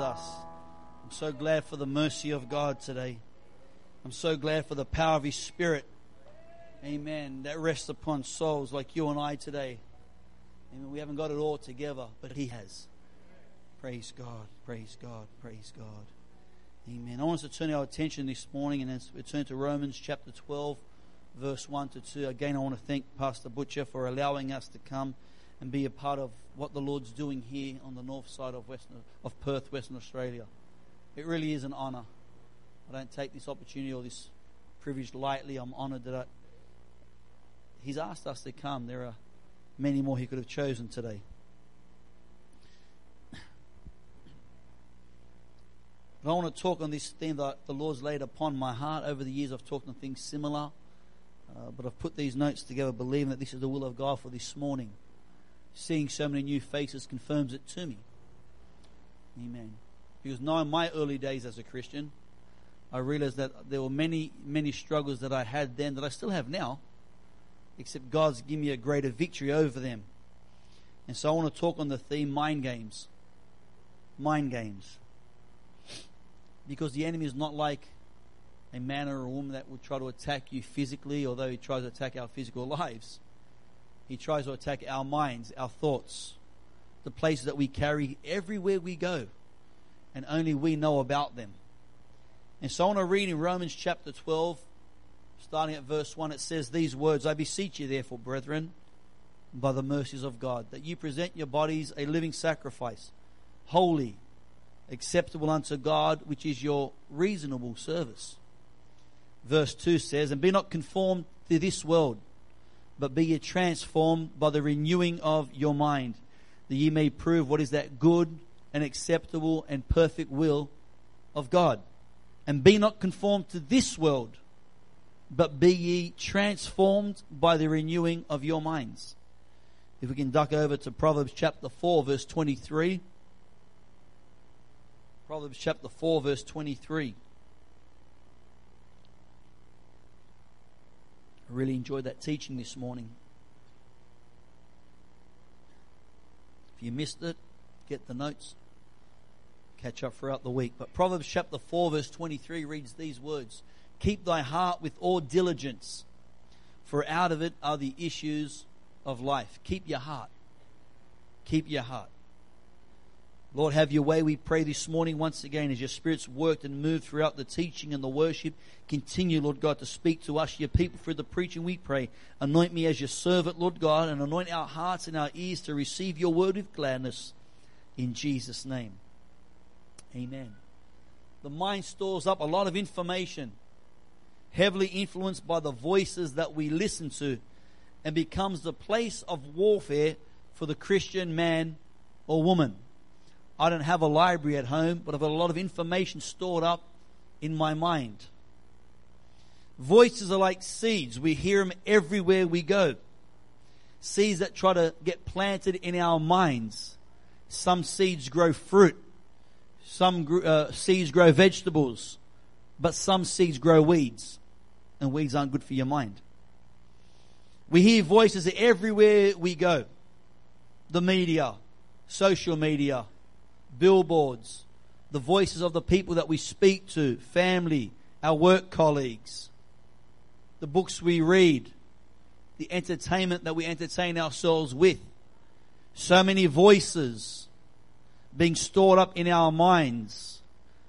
us. I'm so glad for the mercy of God today. I'm so glad for the power of His Spirit. Amen. That rests upon souls like you and I today. Amen. We haven't got it all together, but He has. Praise God. Praise God. Praise God. Amen. I want us to turn our attention this morning and as we turn to Romans chapter 12, verse 1 to 2. Again, I want to thank Pastor Butcher for allowing us to come and be a part of what the Lord's doing here on the north side of, Western, of Perth, Western Australia. It really is an honour. I don't take this opportunity or this privilege lightly. I'm honoured that I, He's asked us to come. There are many more He could have chosen today. But I want to talk on this theme that the Lord's laid upon my heart. Over the years, I've talked on things similar, uh, but I've put these notes together believing that this is the will of God for this morning. Seeing so many new faces confirms it to me. Amen. Because now in my early days as a Christian, I realized that there were many, many struggles that I had then that I still have now, except God's given me a greater victory over them. And so I want to talk on the theme mind games. Mind games. Because the enemy is not like a man or a woman that would try to attack you physically, although he tries to attack our physical lives. He tries to attack our minds, our thoughts, the places that we carry everywhere we go, and only we know about them. And so I want to read in Romans chapter 12, starting at verse 1, it says these words I beseech you, therefore, brethren, by the mercies of God, that you present your bodies a living sacrifice, holy, acceptable unto God, which is your reasonable service. Verse 2 says, And be not conformed to this world but be ye transformed by the renewing of your mind, that ye may prove what is that good and acceptable and perfect will of God. And be not conformed to this world, but be ye transformed by the renewing of your minds. If we can duck over to Proverbs chapter 4, verse 23. Proverbs chapter 4, verse 23. I really enjoyed that teaching this morning. If you missed it, get the notes. Catch up throughout the week. But Proverbs chapter 4, verse 23 reads these words Keep thy heart with all diligence, for out of it are the issues of life. Keep your heart. Keep your heart. Lord, have your way. We pray this morning once again as your Spirit's worked and moved throughout the teaching and the worship. Continue, Lord God, to speak to us, your people, through the preaching. We pray. Anoint me as your servant, Lord God, and anoint our hearts and our ears to receive your word with gladness. In Jesus' name. Amen. The mind stores up a lot of information, heavily influenced by the voices that we listen to, and becomes the place of warfare for the Christian man or woman. I don't have a library at home, but I've got a lot of information stored up in my mind. Voices are like seeds. We hear them everywhere we go. Seeds that try to get planted in our minds. Some seeds grow fruit. Some uh, seeds grow vegetables. But some seeds grow weeds. And weeds aren't good for your mind. We hear voices everywhere we go. The media, social media, billboards, the voices of the people that we speak to, family, our work colleagues, the books we read, the entertainment that we entertain ourselves with. So many voices being stored up in our minds.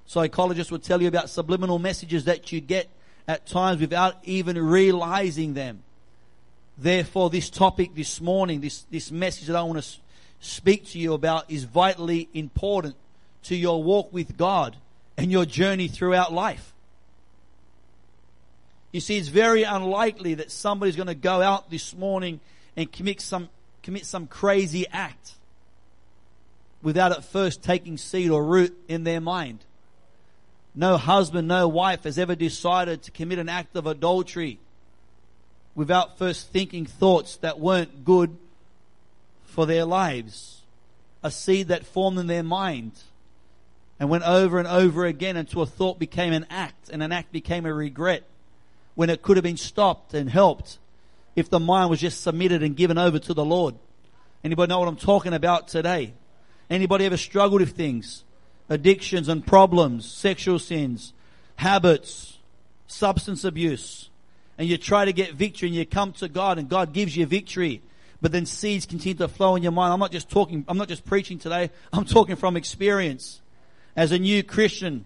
Psychologists will tell you about subliminal messages that you get at times without even realizing them. Therefore, this topic this morning, this, this message that I want to speak to you about is vitally important to your walk with God and your journey throughout life. You see, it's very unlikely that somebody's going to go out this morning and commit some, commit some crazy act without at first taking seed or root in their mind. No husband, no wife has ever decided to commit an act of adultery without first thinking thoughts that weren't good for their lives. A seed that formed in their mind and went over and over again until a thought became an act and an act became a regret when it could have been stopped and helped if the mind was just submitted and given over to the Lord. Anybody know what I'm talking about today? Anybody ever struggled with things? addictions and problems, sexual sins, habits, substance abuse, and you try to get victory and you come to God and God gives you victory, but then seeds continue to flow in your mind. I'm not just talking, I'm not just preaching today, I'm talking from experience. As a new Christian,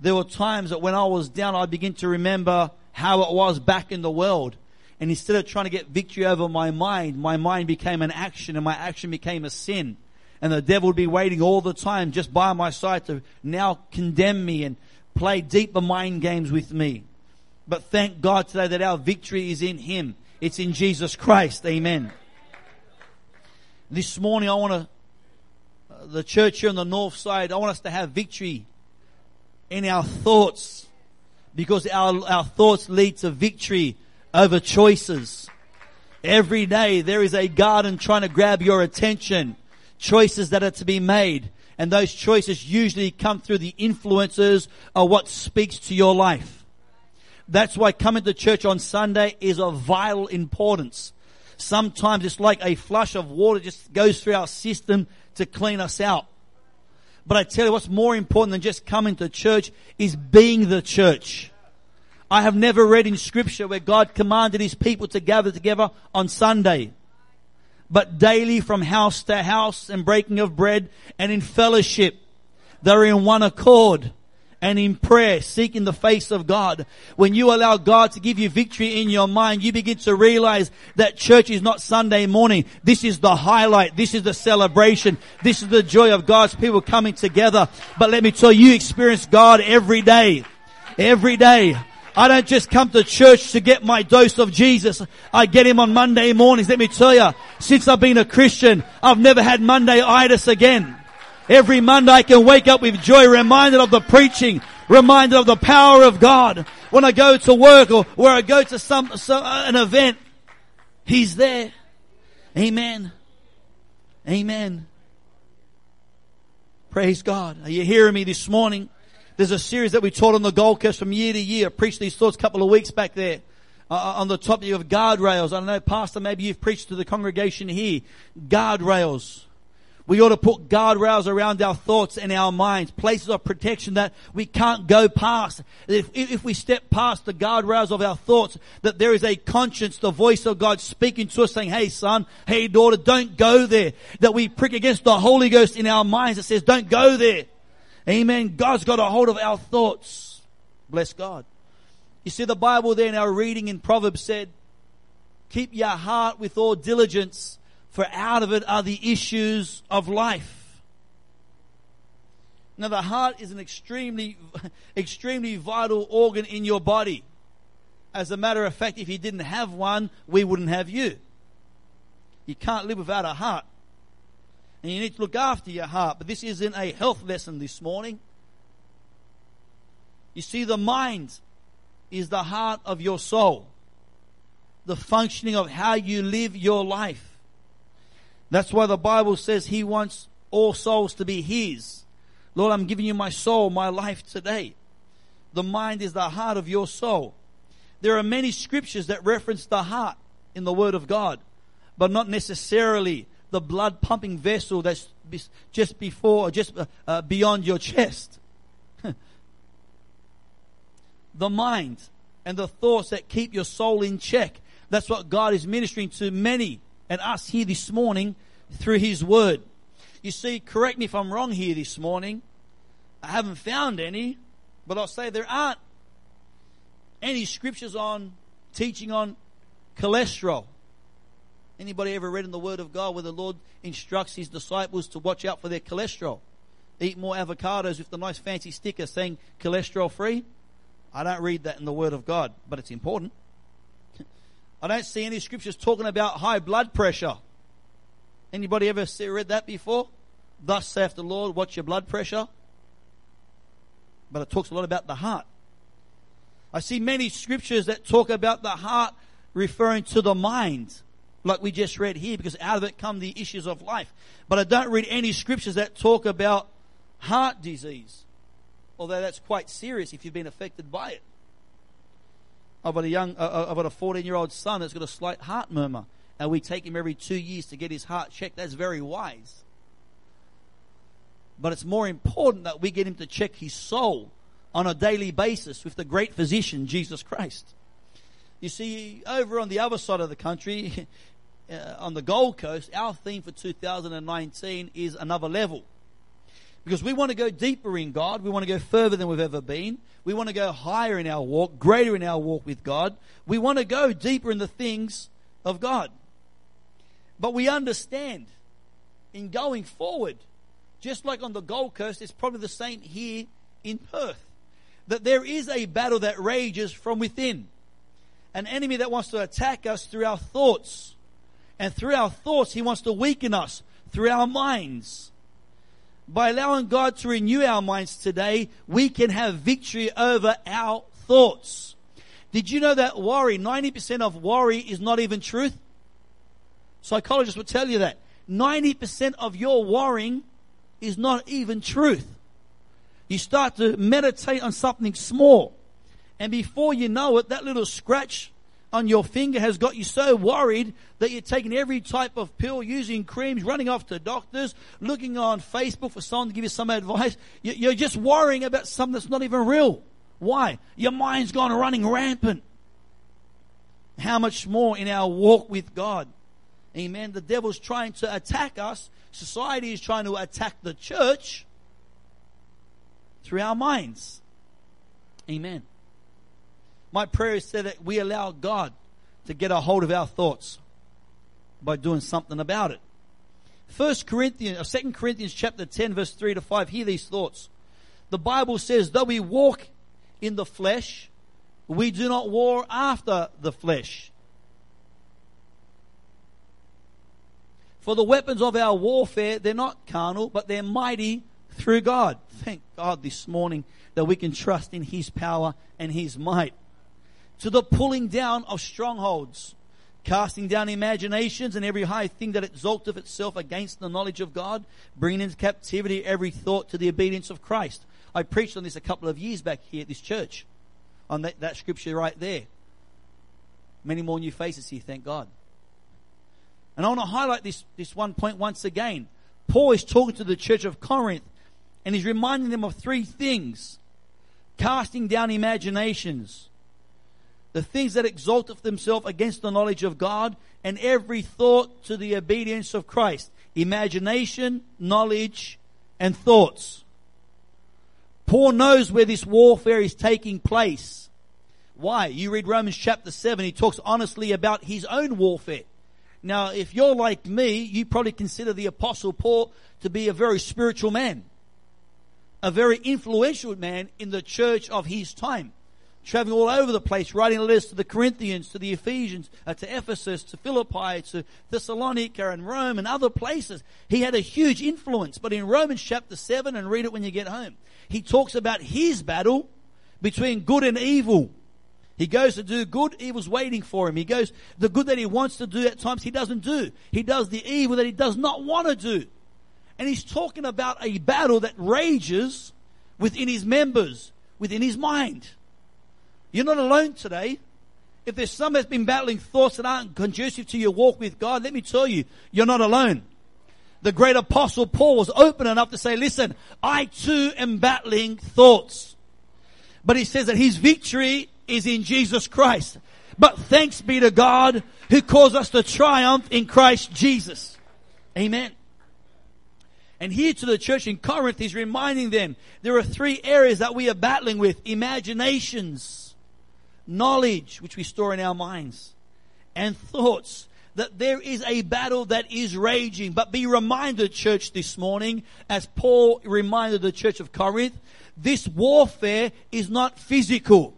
there were times that when I was down, I begin to remember how it was back in the world. And instead of trying to get victory over my mind, my mind became an action and my action became a sin. And the devil would be waiting all the time just by my side to now condemn me and play deeper mind games with me. But thank God today that our victory is in Him. It's in Jesus Christ. Amen. This morning I want to, uh, the church here on the north side, I want us to have victory in our thoughts because our, our thoughts lead to victory over choices. Every day there is a garden trying to grab your attention. Choices that are to be made. And those choices usually come through the influences of what speaks to your life. That's why coming to church on Sunday is of vital importance. Sometimes it's like a flush of water just goes through our system to clean us out. But I tell you what's more important than just coming to church is being the church. I have never read in scripture where God commanded his people to gather together on Sunday, but daily from house to house and breaking of bread and in fellowship. They're in one accord and in prayer, seeking the face of God. When you allow God to give you victory in your mind, you begin to realize that church is not Sunday morning. This is the highlight. This is the celebration. This is the joy of God's people coming together. But let me tell you, you experience God every day. Every day. I don't just come to church to get my dose of Jesus. I get him on Monday mornings. Let me tell you, since I've been a Christian, I've never had Monday itis again. Every Monday I can wake up with joy, reminded of the preaching, reminded of the power of God. When I go to work or where I go to some, some uh, an event, He's there. Amen. Amen. Praise God. Are you hearing me this morning? There's a series that we taught on the Gold Coast from year to year. I preached these thoughts a couple of weeks back there. Uh, uh on the topic of guardrails. I don't know, Pastor, maybe you've preached to the congregation here. Guardrails. We ought to put guardrails around our thoughts and our minds, places of protection that we can't go past. If, if we step past the guardrails of our thoughts, that there is a conscience, the voice of God speaking to us saying, hey son, hey daughter, don't go there. That we prick against the Holy Ghost in our minds that says, don't go there. Amen. God's got a hold of our thoughts. Bless God. You see the Bible there in our reading in Proverbs said, keep your heart with all diligence for out of it are the issues of life. Now the heart is an extremely, extremely vital organ in your body. As a matter of fact, if you didn't have one, we wouldn't have you. You can't live without a heart. And you need to look after your heart. But this isn't a health lesson this morning. You see, the mind is the heart of your soul. The functioning of how you live your life. That's why the Bible says He wants all souls to be His. Lord, I'm giving you my soul, my life today. The mind is the heart of your soul. There are many scriptures that reference the heart in the Word of God, but not necessarily the blood pumping vessel that's just before, just uh, uh, beyond your chest. the mind and the thoughts that keep your soul in check. That's what God is ministering to many and us here this morning through His Word. You see, correct me if I'm wrong here this morning. I haven't found any, but I'll say there aren't any scriptures on teaching on cholesterol. Anybody ever read in the Word of God where the Lord instructs His disciples to watch out for their cholesterol? Eat more avocados with the nice fancy sticker saying cholesterol free? I don't read that in the Word of God, but it's important. I don't see any scriptures talking about high blood pressure. Anybody ever read that before? Thus saith the Lord, watch your blood pressure. But it talks a lot about the heart. I see many scriptures that talk about the heart referring to the mind, like we just read here, because out of it come the issues of life. But I don't read any scriptures that talk about heart disease, although that's quite serious if you've been affected by it. I've got a young, uh, uh, I've got a 14 year old son that's got a slight heart murmur, and we take him every two years to get his heart checked. That's very wise. But it's more important that we get him to check his soul on a daily basis with the great physician, Jesus Christ. You see, over on the other side of the country, uh, on the Gold Coast, our theme for 2019 is another level. Because we want to go deeper in God. We want to go further than we've ever been. We want to go higher in our walk, greater in our walk with God. We want to go deeper in the things of God. But we understand in going forward, just like on the Gold Coast, it's probably the same here in Perth, that there is a battle that rages from within. An enemy that wants to attack us through our thoughts. And through our thoughts, he wants to weaken us through our minds. By allowing God to renew our minds today, we can have victory over our thoughts. Did you know that worry, 90% of worry is not even truth? Psychologists will tell you that. 90% of your worrying is not even truth. You start to meditate on something small. And before you know it, that little scratch on your finger has got you so worried that you're taking every type of pill, using creams, running off to doctors, looking on Facebook for someone to give you some advice. You're just worrying about something that's not even real. Why? Your mind's gone running rampant. How much more in our walk with God? Amen. The devil's trying to attack us. Society is trying to attack the church through our minds. Amen. My prayer is that we allow God to get a hold of our thoughts by doing something about it. First Corinthians, or uh, Second Corinthians chapter 10 verse 3 to 5, hear these thoughts. The Bible says, though we walk in the flesh, we do not war after the flesh. For the weapons of our warfare, they're not carnal, but they're mighty through God. Thank God this morning that we can trust in His power and His might. To the pulling down of strongholds, casting down imaginations and every high thing that exalteth itself against the knowledge of God, bringing into captivity every thought to the obedience of Christ. I preached on this a couple of years back here at this church, on that, that scripture right there. Many more new faces here, thank God. And I want to highlight this, this one point once again. Paul is talking to the church of Corinth and he's reminding them of three things. Casting down imaginations, the things that exalt themselves against the knowledge of God, and every thought to the obedience of Christ. Imagination, knowledge, and thoughts. Paul knows where this warfare is taking place. Why? You read Romans chapter 7, he talks honestly about his own warfare. Now, if you're like me, you probably consider the apostle Paul to be a very spiritual man. A very influential man in the church of his time. Traveling all over the place, writing letters to the Corinthians, to the Ephesians, uh, to Ephesus, to Philippi, to Thessalonica and Rome and other places. He had a huge influence. But in Romans chapter 7, and read it when you get home, he talks about his battle between good and evil he goes to do good, evil's waiting for him. He goes, the good that he wants to do at times he doesn't do. He does the evil that he does not want to do. And he's talking about a battle that rages within his members, within his mind. You're not alone today. If there's some that's been battling thoughts that aren't conducive to your walk with God, let me tell you, you're not alone. The great apostle Paul was open enough to say, listen, I too am battling thoughts. But he says that his victory is in Jesus Christ. But thanks be to God who caused us to triumph in Christ Jesus. Amen. And here to the church in Corinth, he's reminding them there are three areas that we are battling with imaginations, knowledge, which we store in our minds, and thoughts. That there is a battle that is raging. But be reminded, church, this morning, as Paul reminded the church of Corinth, this warfare is not physical.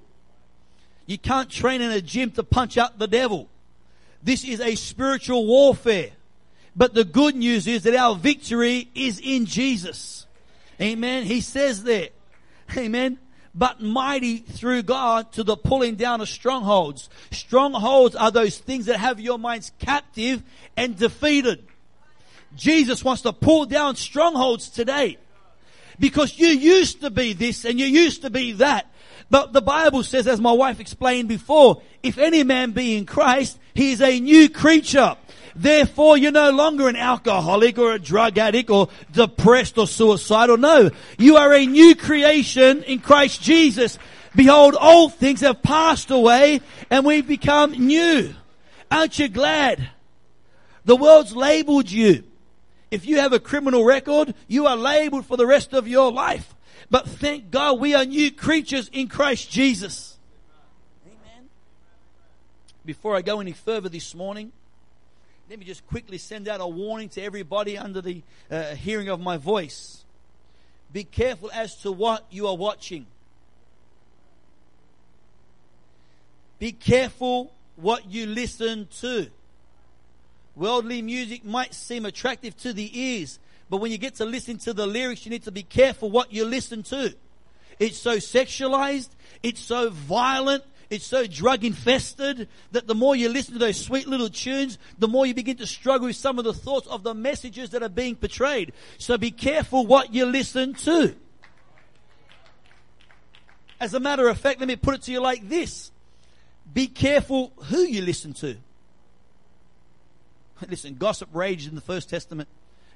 You can't train in a gym to punch out the devil. This is a spiritual warfare. But the good news is that our victory is in Jesus. Amen. He says there. Amen. But mighty through God to the pulling down of strongholds. Strongholds are those things that have your minds captive and defeated. Jesus wants to pull down strongholds today. Because you used to be this and you used to be that. But the Bible says, as my wife explained before, if any man be in Christ, he is a new creature. Therefore, you're no longer an alcoholic or a drug addict or depressed or suicidal. No, you are a new creation in Christ Jesus. Behold, old things have passed away and we've become new. Aren't you glad? The world's labeled you. If you have a criminal record, you are labeled for the rest of your life. But thank God we are new creatures in Christ Jesus. Amen. Before I go any further this morning, let me just quickly send out a warning to everybody under the uh, hearing of my voice. Be careful as to what you are watching. Be careful what you listen to. Worldly music might seem attractive to the ears, but when you get to listen to the lyrics, you need to be careful what you listen to. It's so sexualized, it's so violent, it's so drug infested that the more you listen to those sweet little tunes, the more you begin to struggle with some of the thoughts of the messages that are being portrayed. So be careful what you listen to. As a matter of fact, let me put it to you like this. Be careful who you listen to. Listen, gossip rages in the First Testament.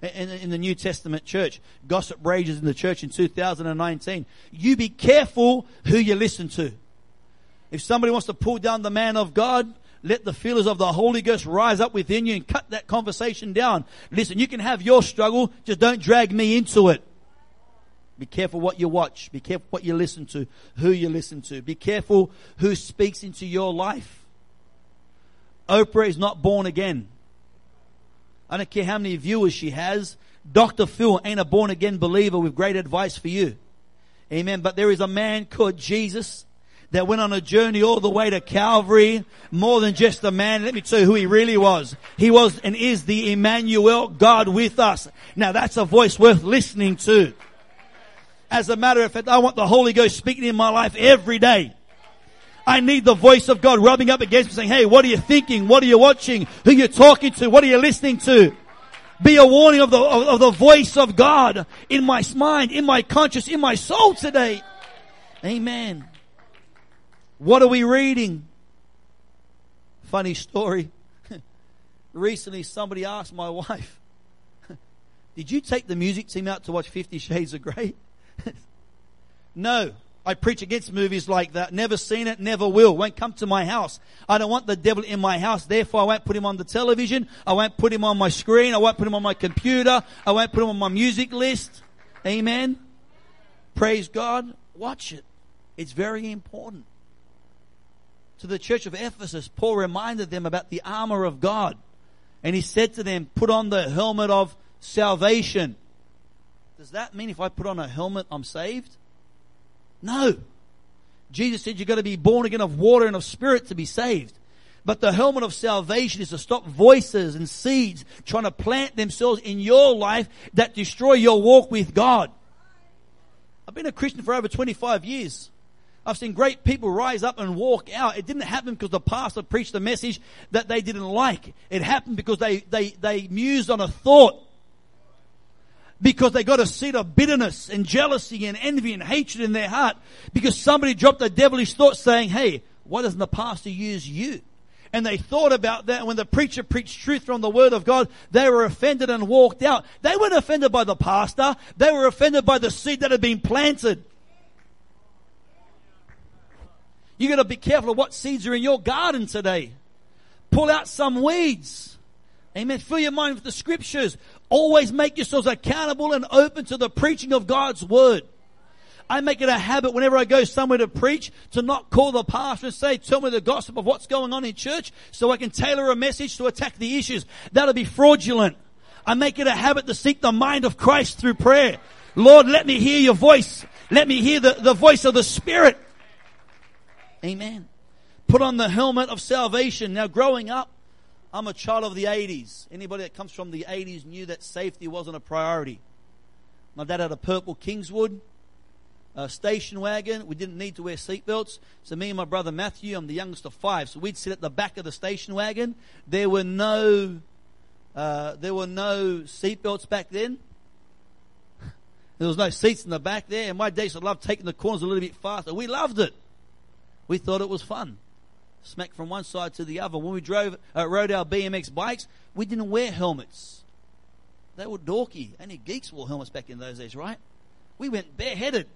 In, in the New Testament church, gossip rages in the church in 2019. You be careful who you listen to. If somebody wants to pull down the man of God, let the feelers of the Holy Ghost rise up within you and cut that conversation down. Listen, you can have your struggle, just don't drag me into it. Be careful what you watch. Be careful what you listen to, who you listen to. Be careful who speaks into your life. Oprah is not born again. I don't care how many viewers she has. Dr. Phil ain't a born again believer with great advice for you. Amen. But there is a man called Jesus that went on a journey all the way to Calvary, more than just a man. Let me tell you who he really was. He was and is the Emmanuel, God with us. Now that's a voice worth listening to. As a matter of fact, I want the Holy Ghost speaking in my life every day. I need the voice of God rubbing up against me saying, hey, what are you thinking? What are you watching? Who are you talking to? What are you listening to? Be a warning of the, of, of the voice of God in my mind, in my conscience, in my soul today. Amen. What are we reading? Funny story. Recently somebody asked my wife, did you take the music team out to watch Fifty Shades of Grey? no. I preach against movies like that. Never seen it, never will. Won't come to my house. I don't want the devil in my house. Therefore, I won't put him on the television. I won't put him on my screen. I won't put him on my computer. I won't put him on my music list. Amen. Praise God. Watch it. It's very important. To the church of Ephesus, Paul reminded them about the armor of God. And he said to them, put on the helmet of salvation. Does that mean if I put on a helmet, I'm saved? No. Jesus said you've got to be born again of water and of spirit to be saved. But the helmet of salvation is to stop voices and seeds trying to plant themselves in your life that destroy your walk with God. I've been a Christian for over 25 years. I've seen great people rise up and walk out. It didn't happen because the pastor preached a message that they didn't like. It happened because they, they, they mused on a thought because they got a seed of bitterness and jealousy and envy and hatred in their heart because somebody dropped a devilish thought saying, hey, why doesn't the pastor use you? And they thought about that and when the preacher preached truth from the word of God, they were offended and walked out. They weren't offended by the pastor. They were offended by the seed that had been planted. You gotta be careful of what seeds are in your garden today. Pull out some weeds. Amen. Fill your mind with the scriptures. Always make yourselves accountable and open to the preaching of God's word. I make it a habit whenever I go somewhere to preach to not call the pastor and say, tell me the gossip of what's going on in church so I can tailor a message to attack the issues. That'll be fraudulent. I make it a habit to seek the mind of Christ through prayer. Lord, let me hear your voice. Let me hear the, the voice of the Spirit. Amen. Put on the helmet of salvation. Now growing up, I'm a child of the 80s. Anybody that comes from the 80s knew that safety wasn't a priority. My dad had a purple Kingswood a station wagon. We didn't need to wear seatbelts. So me and my brother Matthew, I'm the youngest of five, so we'd sit at the back of the station wagon. There were no, uh, there were no seatbelts back then. There was no seats in the back there. And my days, I loved taking the corners a little bit faster. We loved it. We thought it was fun. smacked from one side to the other. When we drove, uh, rode our BMX bikes, we didn't wear helmets. They were dorky. Only geeks wore helmets back in those days, right? We went bareheaded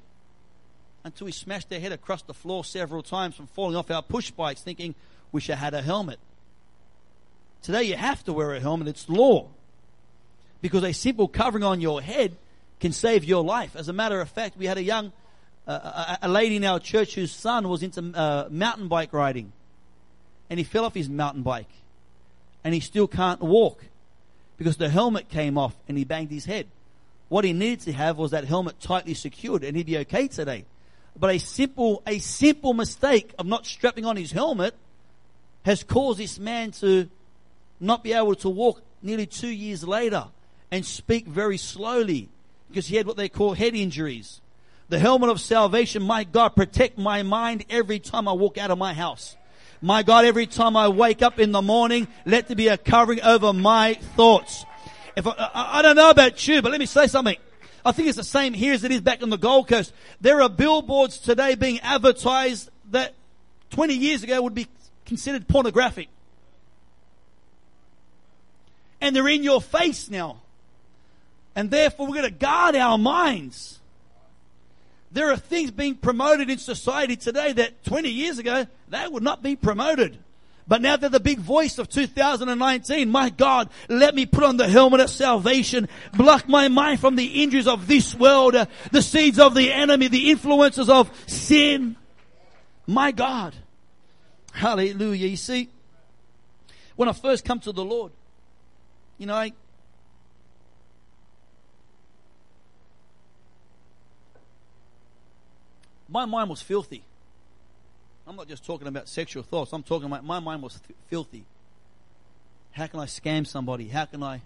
until we smashed our head across the floor several times from falling off our push bikes, thinking, wish I had a helmet. Today you have to wear a helmet. It's law. Because a simple covering on your head can save your life. As a matter of fact, we had a young, a, a, lady in our church whose son was into uh, mountain bike riding. And he fell off his mountain bike. And he still can't walk because the helmet came off and he banged his head. What he needed to have was that helmet tightly secured and he'd be okay today. But a simple, a simple mistake of not strapping on his helmet has caused this man to not be able to walk nearly two years later and speak very slowly because he had what they call head injuries. The helmet of salvation, my God, protect my mind every time I walk out of my house. My God, every time I wake up in the morning, let there be a covering over my thoughts. If I, I, I don't know about you, but let me say something. I think it's the same here as it is back on the Gold Coast. There are billboards today being advertised that 20 years ago would be considered pornographic. And they're in your face now. And therefore we're going to guard our minds. There are things being promoted in society today that 20 years ago, they would not be promoted. But now they're the big voice of 2019. My God, let me put on the helmet of salvation, block my mind from the injuries of this world, uh, the seeds of the enemy, the influences of sin. My God. Hallelujah. You see, when I first come to the Lord, you know, I, my mind was filthy. I'm not just talking about sexual thoughts. I'm talking about my mind was filthy. How can I scam somebody? How can I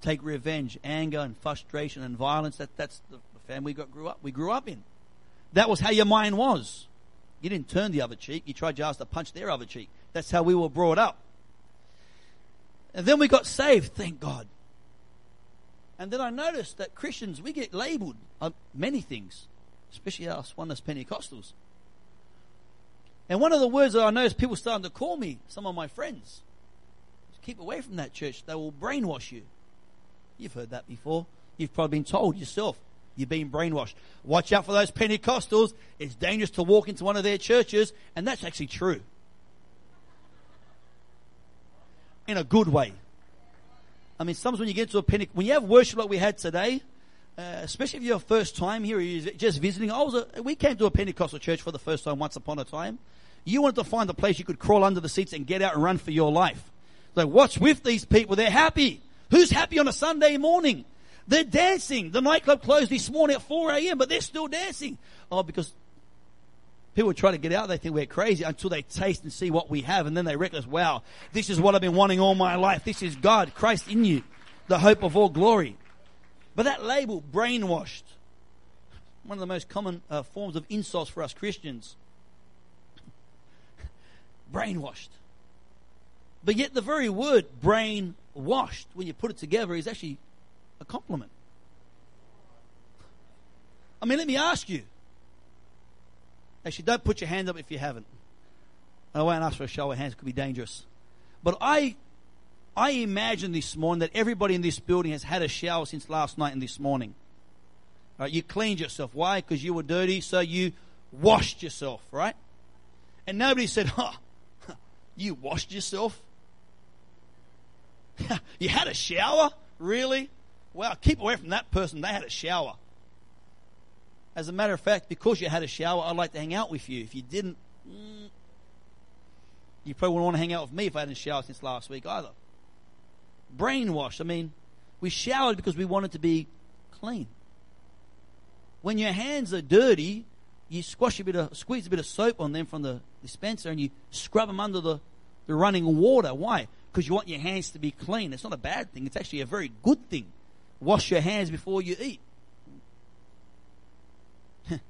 take revenge, anger, and frustration and violence? That, that's the family we got grew up. We grew up in. That was how your mind was. You didn't turn the other cheek. You tried just to punch their other cheek. That's how we were brought up. And then we got saved, thank God. And then I noticed that Christians, we get labeled on many things, especially us, one that's Pentecostals. And one of the words that I noticed people starting to call me, some of my friends, keep away from that church. They will brainwash you. You've heard that before. You've probably been told yourself. You've been brainwashed. Watch out for those Pentecostals. It's dangerous to walk into one of their churches. And that's actually true. In a good way. I mean, sometimes when you get to a Pentecost, when you have worship like we had today, uh, especially if you're first time here, you're just visiting. I was a, we came to a Pentecostal church for the first time once upon a time. You wanted to find a place you could crawl under the seats and get out and run for your life. So what's with these people? They're happy. Who's happy on a Sunday morning? They're dancing. The nightclub closed this morning at 4 a.m., but they're still dancing. Oh, because people try to get out, they think we're crazy until they taste and see what we have, and then they recognize, wow, this is what I've been wanting all my life. This is God, Christ in you, the hope of all glory. But that label, brainwashed, one of the most common uh, forms of insults for us Christians brainwashed. But yet, the very word brainwashed, when you put it together, is actually a compliment. I mean, let me ask you. Actually, don't put your hand up if you haven't. I won't ask for a show of hands, it could be dangerous. But I, I imagine this morning that everybody in this building has had a shower since last night and this morning. Right, you cleaned yourself. Why? Because you were dirty, so you washed yourself, right? And nobody said, oh, you washed yourself? you had a shower? Really? Well, keep away from that person. They had a shower. As a matter of fact, because you had a shower, I'd like to hang out with you. If you didn't, mm, you probably wouldn't want to hang out with me if I hadn't showered since last week either. Brainwashed. I mean, we showered because we wanted to be clean. When your hands are dirty, you squash a bit of, squeeze a bit of soap on them from the dispenser and you scrub them under the, the running water. Why? Because you want your hands to be clean. It's not a bad thing. It's actually a very good thing. Wash your hands before you eat.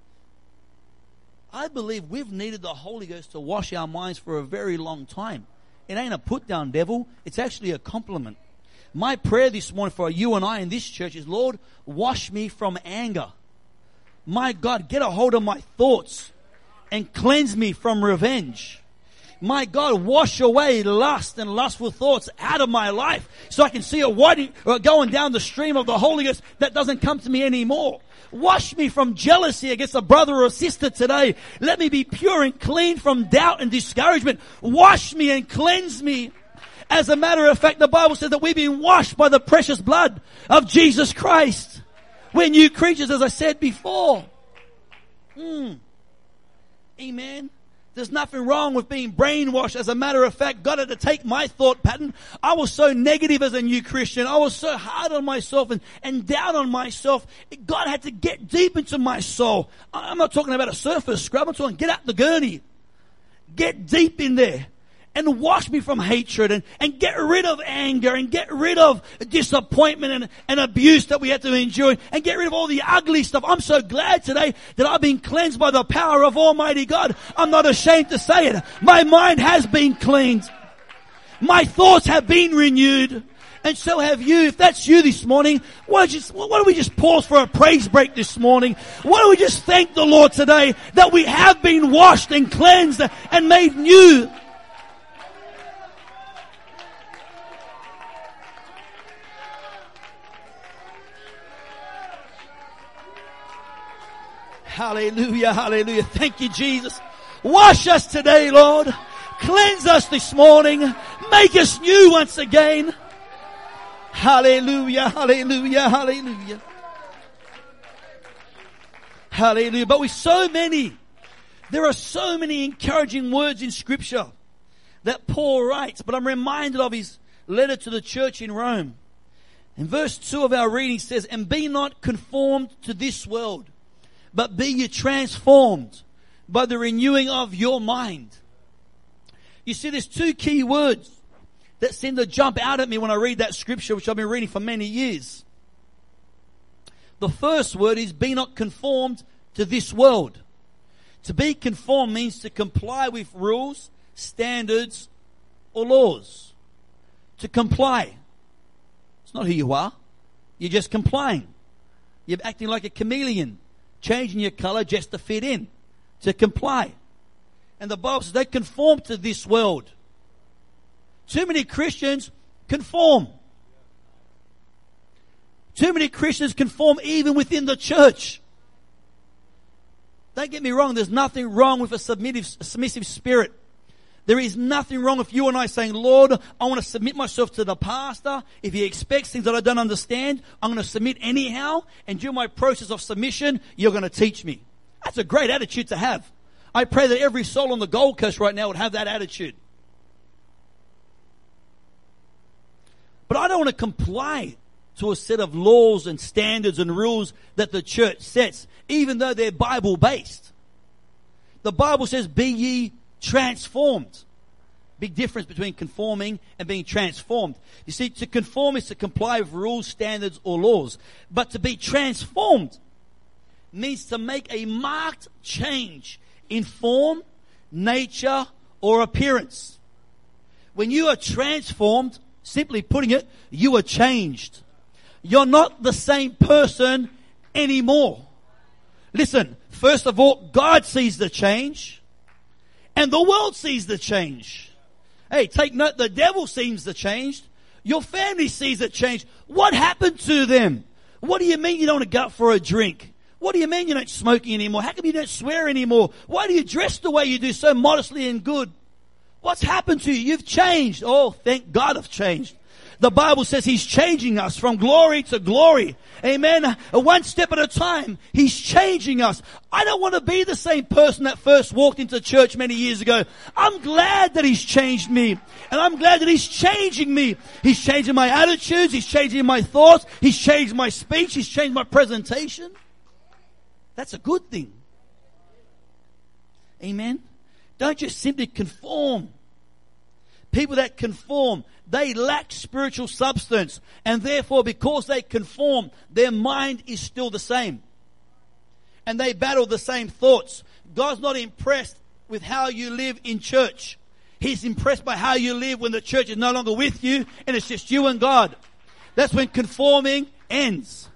I believe we've needed the Holy Ghost to wash our minds for a very long time. It ain't a put down, devil. It's actually a compliment. My prayer this morning for you and I in this church is, Lord, wash me from anger. My God, get a hold of my thoughts and cleanse me from revenge. My God, wash away lust and lustful thoughts out of my life so I can see a white uh, going down the stream of the Holy Ghost that doesn't come to me anymore. Wash me from jealousy against a brother or a sister today. Let me be pure and clean from doubt and discouragement. Wash me and cleanse me. As a matter of fact, the Bible says that we've been washed by the precious blood of Jesus Christ. We're new creatures, as I said before. Mm. Amen. There's nothing wrong with being brainwashed. As a matter of fact, God had to take my thought pattern. I was so negative as a new Christian. I was so hard on myself and, and down on myself. God had to get deep into my soul. I'm not talking about a surface scrub. I'm talking get out the gurney. Get deep in there and wash me from hatred and, and get rid of anger and get rid of disappointment and, and abuse that we had to endure and get rid of all the ugly stuff. I'm so glad today that I've been cleansed by the power of Almighty God. I'm not ashamed to say it. My mind has been cleansed. My thoughts have been renewed. And so have you. If that's you this morning, why don't, just, why don't we just pause for a praise break this morning? Why don't we just thank the Lord today that we have been washed and cleansed and made new Hallelujah, hallelujah. Thank you, Jesus. Wash us today, Lord. Cleanse us this morning. Make us new once again. Hallelujah, hallelujah, hallelujah. Hallelujah. But with so many, there are so many encouraging words in scripture that Paul writes, but I'm reminded of his letter to the church in Rome. In verse 2 of our reading says, And be not conformed to this world, but be you transformed by the renewing of your mind. You see, there's two key words that seem to jump out at me when I read that scripture, which I've been reading for many years. The first word is be not conformed to this world. To be conformed means to comply with rules, standards, or laws. To comply. It's not who you are. You're just complying. You're acting like a chameleon changing your color just to fit in, to comply. And the Bible says they conform to this world. Too many Christians conform. Too many Christians conform even within the church. Don't get me wrong, there's nothing wrong with a submissive, submissive spirit. There is nothing wrong with you and I saying, Lord, I want to submit myself to the pastor. If he expects things that I don't understand, I'm going to submit anyhow. And during my process of submission, you're going to teach me. That's a great attitude to have. I pray that every soul on the Gold Coast right now would have that attitude. But I don't want to comply to a set of laws and standards and rules that the church sets, even though they're Bible based. The Bible says, be ye transformed. Big difference between conforming and being transformed. You see, to conform is to comply with rules, standards, or laws. But to be transformed means to make a marked change in form, nature, or appearance. When you are transformed, simply putting it, you are changed. You're not the same person anymore. Listen, first of all, God sees the change. And the world sees the change. Hey, take note, the devil sees the change. Your family sees the change. What happened to them? What do you mean you don't go out for a drink? What do you mean you're not smoking anymore? How come you don't swear anymore? Why do you dress the way you do so modestly and good? What's happened to you? You've changed. Oh, thank God I've changed. The Bible says He's changing us from glory to glory. Amen. One step at a time. He's changing us. I don't want to be the same person that first walked into church many years ago. I'm glad that He's changed me. And I'm glad that He's changing me. He's changing my attitudes. He's changing my thoughts. He's changed my speech. He's changed my presentation. That's a good thing. Amen. Don't just simply conform. People that conform, they lack spiritual substance. And therefore, because they conform, their mind is still the same. And they battle the same thoughts. God's not impressed with how you live in church. He's impressed by how you live when the church is no longer with you and it's just you and God. That's when conforming ends.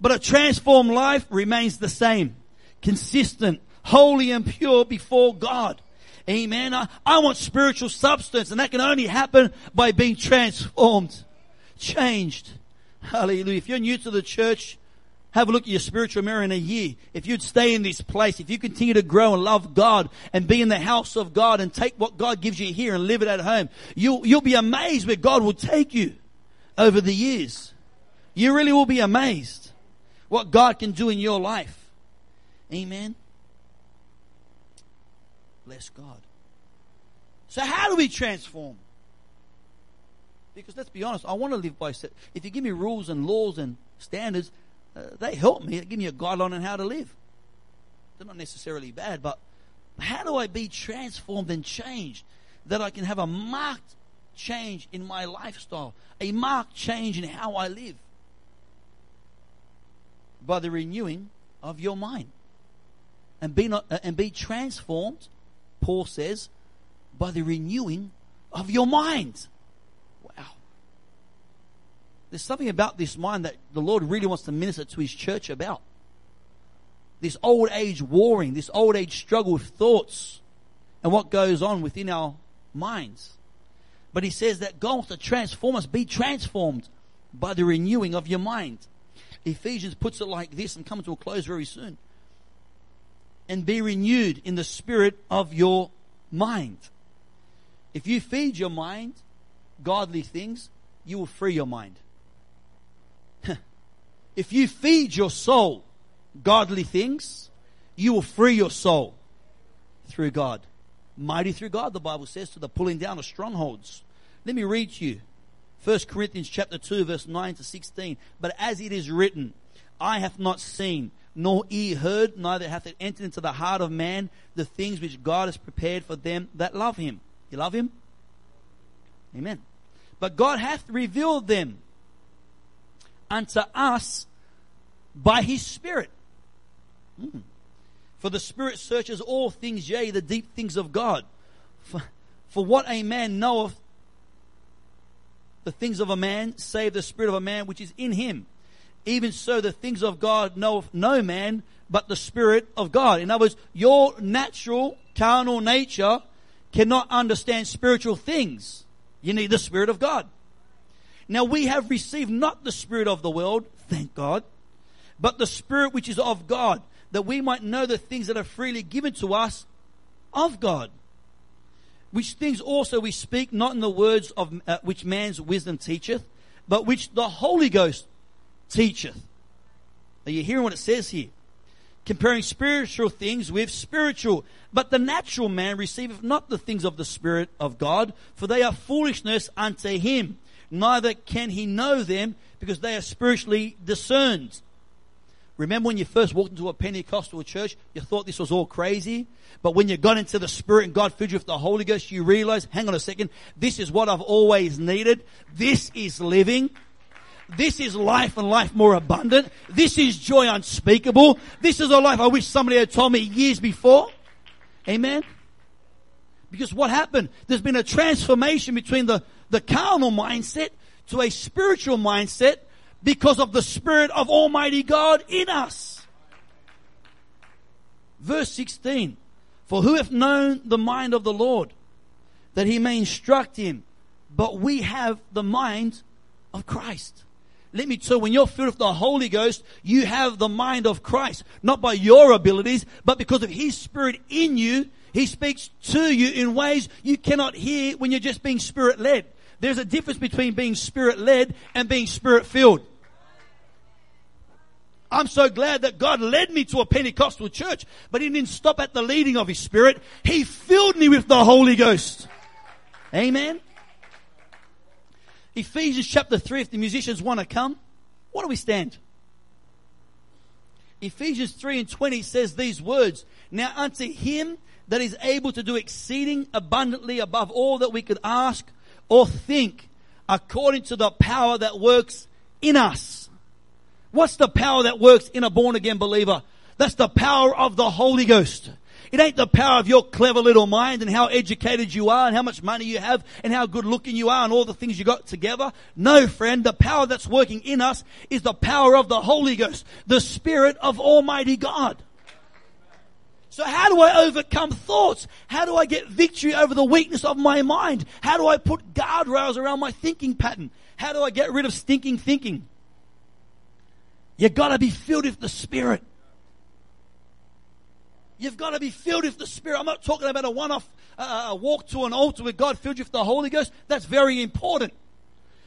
But a transformed life remains the same, consistent, holy and pure before God. Amen. I, I want spiritual substance and that can only happen by being transformed, changed. Hallelujah. If you're new to the church, have a look at your spiritual mirror in a year. If you'd stay in this place, if you continue to grow and love God and be in the house of God and take what God gives you here and live it at home, you'll, you'll be amazed where God will take you over the years. You really will be amazed what God can do in your life. Amen. Bless God. So how do we transform? Because let's be honest, I want to live by set. If you give me rules and laws and standards, uh, they help me. They give me a guideline on how to live. They're not necessarily bad, but how do I be transformed and changed that I can have a marked change in my lifestyle, a marked change in how I live? By the renewing of your mind. And be, not, uh, and be transformed, Paul says, by the renewing of your mind. Wow. There's something about this mind that the Lord really wants to minister to His church about. This old age warring, this old age struggle with thoughts and what goes on within our minds. But He says that God wants to transform us. Be transformed by the renewing of your mind. Ephesians puts it like this and comes to a close very soon. And be renewed in the spirit of your mind. If you feed your mind godly things, you will free your mind. if you feed your soul godly things, you will free your soul through God. Mighty through God, the Bible says, to the pulling down of strongholds. Let me read to you. 1 Corinthians chapter 2 verse 9 to 16. But as it is written, I have not seen, nor ear heard, neither hath it entered into the heart of man the things which God has prepared for them that love him. You love him? Amen. But God hath revealed them unto us by his Spirit. Mm. For the Spirit searches all things, yea, the deep things of God. For, for what a man knoweth the things of a man, save the Spirit of a man which is in him. Even so, the things of God knoweth no man but the Spirit of God. In other words, your natural carnal nature cannot understand spiritual things. You need the Spirit of God. Now we have received not the Spirit of the world, thank God, but the Spirit which is of God, that we might know the things that are freely given to us of God. Which things also we speak not in the words of uh, which man's wisdom teacheth, but which the Holy Ghost teacheth. Are you hearing what it says here? comparing spiritual things with spiritual. But the natural man receiveth not the things of the Spirit of God, for they are foolishness unto him. Neither can he know them, because they are spiritually discerned. Remember when you first walked into a Pentecostal church, you thought this was all crazy? But when you got into the Spirit and God filled you with the Holy Ghost, you realized, hang on a second, this is what I've always needed. This is living. This is life and life more abundant. This is joy unspeakable. This is a life I wish somebody had told me years before. Amen. Because what happened? There's been a transformation between the, the carnal mindset to a spiritual mindset because of the Spirit of Almighty God in us. Verse 16. For who hath known the mind of the Lord that he may instruct him? But we have the mind of Christ. Let me tell you, when you're filled with the Holy Ghost, you have the mind of Christ. Not by your abilities, but because of His Spirit in you. He speaks to you in ways you cannot hear when you're just being Spirit led. There's a difference between being Spirit led and being Spirit filled. I'm so glad that God led me to a Pentecostal church, but He didn't stop at the leading of His Spirit. He filled me with the Holy Ghost. Amen. Ephesians chapter 3, if the musicians want to come, why do we stand? Ephesians 3 and 20 says these words, Now unto him that is able to do exceeding abundantly above all that we could ask or think, according to the power that works in us. What's the power that works in a born again believer? That's the power of the Holy Ghost. It ain't the power of your clever little mind and how educated you are and how much money you have and how good looking you are and all the things you got together. No, friend, the power that's working in us is the power of the Holy Ghost, the Spirit of Almighty God. So how do I overcome thoughts? How do I get victory over the weakness of my mind? How do I put guardrails around my thinking pattern? How do I get rid of stinking thinking? You gotta be filled with the Spirit. You've got to be filled with the Spirit. I'm not talking about a one-off uh, walk to an altar with God filled you with the Holy Ghost. That's very important.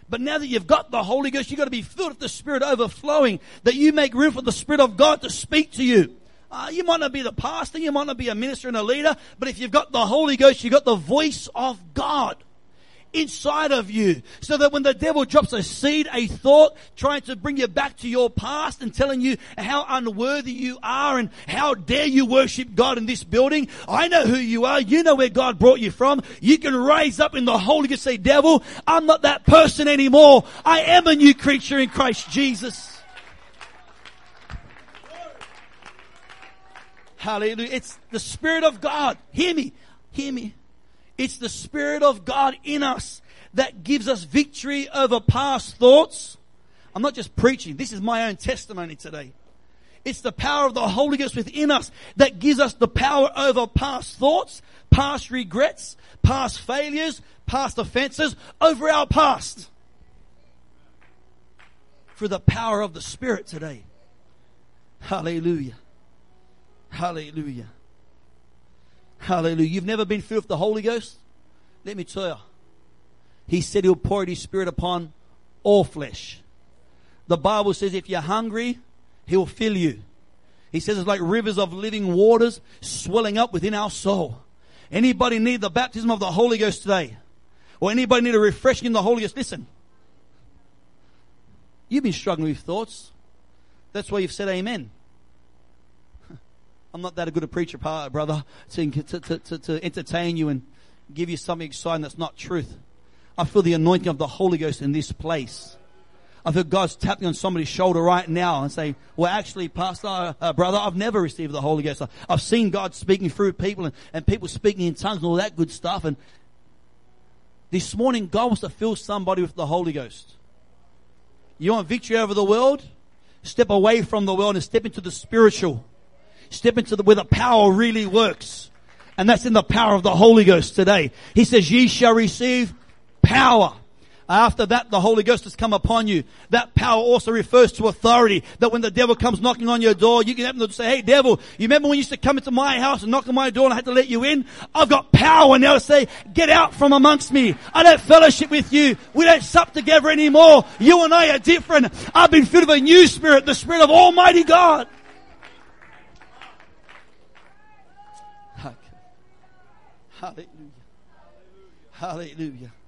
But now that you've got the Holy Ghost, you've got to be filled with the Spirit overflowing, that you make room for the Spirit of God to speak to you. Uh, you might not be the pastor, you might not be a minister and a leader, but if you've got the Holy Ghost, you've got the voice of God inside of you. So that when the devil drops a seed, a thought, trying to bring you back to your past and telling you how unworthy you are and how dare you worship God in this building. I know who you are. You know where God brought you from. You can raise up in the Holy Ghost say, devil, I'm not that person anymore. I am a new creature in Christ Jesus. Hallelujah. It's the Spirit of God. Hear me. Hear me. It's the Spirit of God in us that gives us victory over past thoughts. I'm not just preaching. This is my own testimony today. It's the power of the Holy Ghost within us that gives us the power over past thoughts, past regrets, past failures, past offenses, over our past. For the power of the Spirit today. Hallelujah. Hallelujah. Hallelujah. You've never been filled with the Holy Ghost? Let me tell you. He said he'll pour out his spirit upon all flesh. The Bible says if you're hungry, he'll fill you. He says it's like rivers of living waters swelling up within our soul. Anybody need the baptism of the Holy Ghost today? Or anybody need a refreshing in the Holy Ghost? Listen. You've been struggling with thoughts. That's why you've said amen. I'm not that good a preacher, brother, to, to, to, to entertain you and give you something exciting that's not truth. I feel the anointing of the Holy Ghost in this place. I feel God's tapping on somebody's shoulder right now and saying, well, actually, Pastor, uh, brother, I've never received the Holy Ghost. I've seen God speaking through people and, and people speaking in tongues and all that good stuff. And this morning, God wants to fill somebody with the Holy Ghost. You want victory over the world? Step away from the world and step into the spiritual. Step into the, where the power really works. And that's in the power of the Holy Ghost today. He says, ye shall receive power. After that, the Holy Ghost has come upon you. That power also refers to authority. That when the devil comes knocking on your door, you can open to say, hey devil, you remember when you used to come into my house and knock on my door and I had to let you in? I've got power now to say, get out from amongst me. I don't fellowship with you. We don't sup together anymore. You and I are different. I've been filled with a new spirit, the spirit of Almighty God. Hallelujah. Hallelujah.